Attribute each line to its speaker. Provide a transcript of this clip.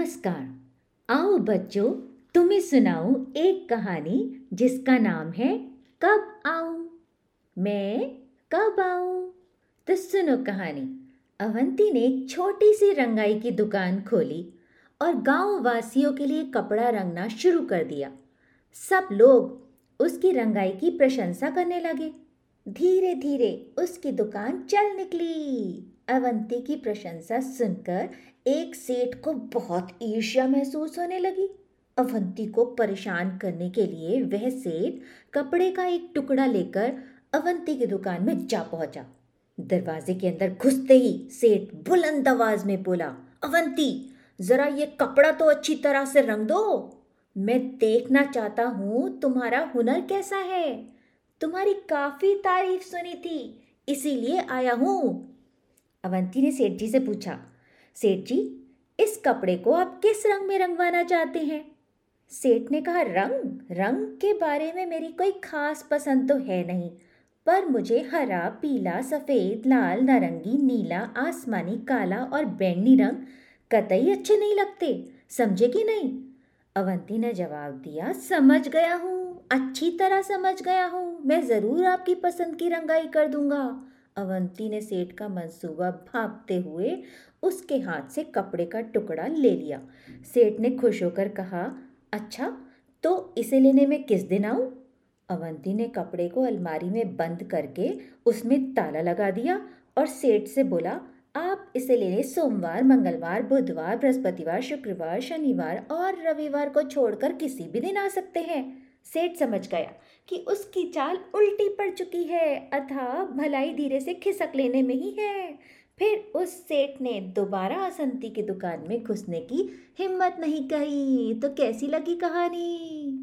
Speaker 1: नमस्कार। आओ बच्चों, तुम्हें सुनाऊं एक कहानी जिसका नाम है कब आऊँ? मैं कब आऊँ? तो सुनो कहानी। अवंती ने एक छोटी सी रंगाई की दुकान खोली और गाँव वासियों के लिए कपड़ा रंगना शुरू कर दिया। सब लोग उसकी रंगाई की प्रशंसा करने लगे। धीरे धीरे उसकी दुकान चल निकली। अवंती की प्रशंसा सुनकर एक सेठ को बहुत ईर्ष्या महसूस होने लगी। अवंती को परेशान करने के लिए वह सेठ कपड़े का एक टुकड़ा लेकर अवंती की दुकान में जा पहुँचा। दरवाजे के अंदर घुसते ही सेठ बुलंद आवाज़ में बोला, अवंती, जरा ये कपड़ा तो अच्छी तरह से रंग दो। मैं देखना चाहता हूँ तुम्हारा हुनर कैसा है। तुम्हारी काफ़ी तारीफ़ सुनी थी, इसीलिए आया हूँ। अवंती ने सेठ जी से पूछा, सेठ जी इस कपड़े को आप किस रंग में रंगवाना चाहते हैं? सेठ ने कहा, रंग? रंग के बारे में मेरी कोई खास पसंद तो है नहीं, पर मुझे हरा, पीला, सफ़ेद, लाल, नारंगी, नीला, आसमानी, काला और बैंगनी रंग कतई अच्छे नहीं लगते। समझे कि नहीं? अवंती ने जवाब दिया, समझ गया हूँ, अच्छी तरह समझ गया हूँ। मैं ज़रूर आपकी पसंद की रंगाई कर दूँगा। अवंती ने सेठ का मंसूबा भापते हुए उसके हाथ से कपड़े का टुकड़ा ले लिया। सेठ ने खुश होकर कहा अच्छा तो इसे लेने में किस दिन आऊँ? अवंती ने कपड़े को अलमारी में बंद करके उसमें ताला लगा दिया और सेठ से बोला, आप इसे लेने सोमवार, मंगलवार, बुधवार, बृहस्पतिवार, शुक्रवार, शनिवार और रविवार को छोड़कर किसी भी दिन आ सकते हैं। सेठ समझ गया कि उसकी चाल उल्टी पड़ चुकी है, अतः भलाई धीरे से खिसक लेने में ही है। फिर उस सेठ ने दोबारा असंती की दुकान में घुसने की हिम्मत नहीं कही तो कैसी लगी कहानी?